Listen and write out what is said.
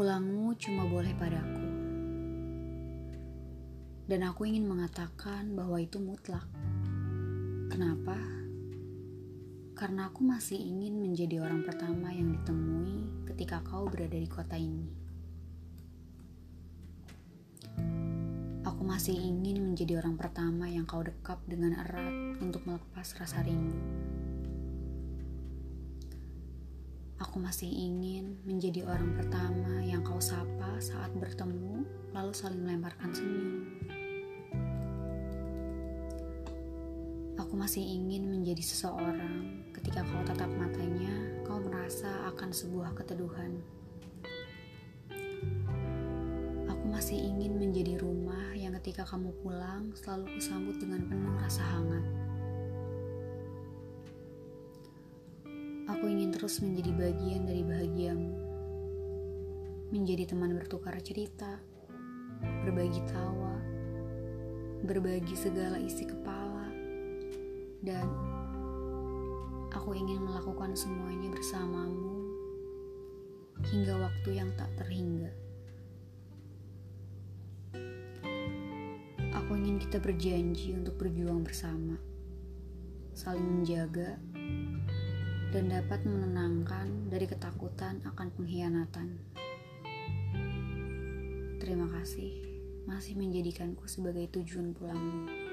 Pulangmu cuma boleh padaku. Dan aku ingin mengatakan bahwa itu mutlak. Kenapa? Karena aku masih ingin menjadi orang pertama yang ditemui ketika kau berada di kota ini. Aku masih ingin menjadi orang pertama yang kau dekap dengan erat untuk melepas rasa rindu. Aku masih ingin menjadi orang pertama yang kau sapa saat bertemu, lalu saling melemparkan senyum. Aku masih ingin menjadi seseorang ketika kau tatap matanya, kau merasa akan sebuah keteduhan. Aku masih ingin menjadi rumah yang ketika kamu pulang selalu kusambut dengan penuh rasa hangat. Terus menjadi bagian dari bahagiamu. Menjadi teman bertukar cerita, berbagi tawa, berbagi segala isi kepala, dan aku ingin melakukan semuanya bersamamu hingga waktu yang tak terhingga. Aku ingin kita berjanji untuk berjuang bersama, saling menjaga, dan dapat menenangkan dari ketakutan akan pengkhianatan. Terima kasih masih menjadikanku sebagai tujuan pulangmu.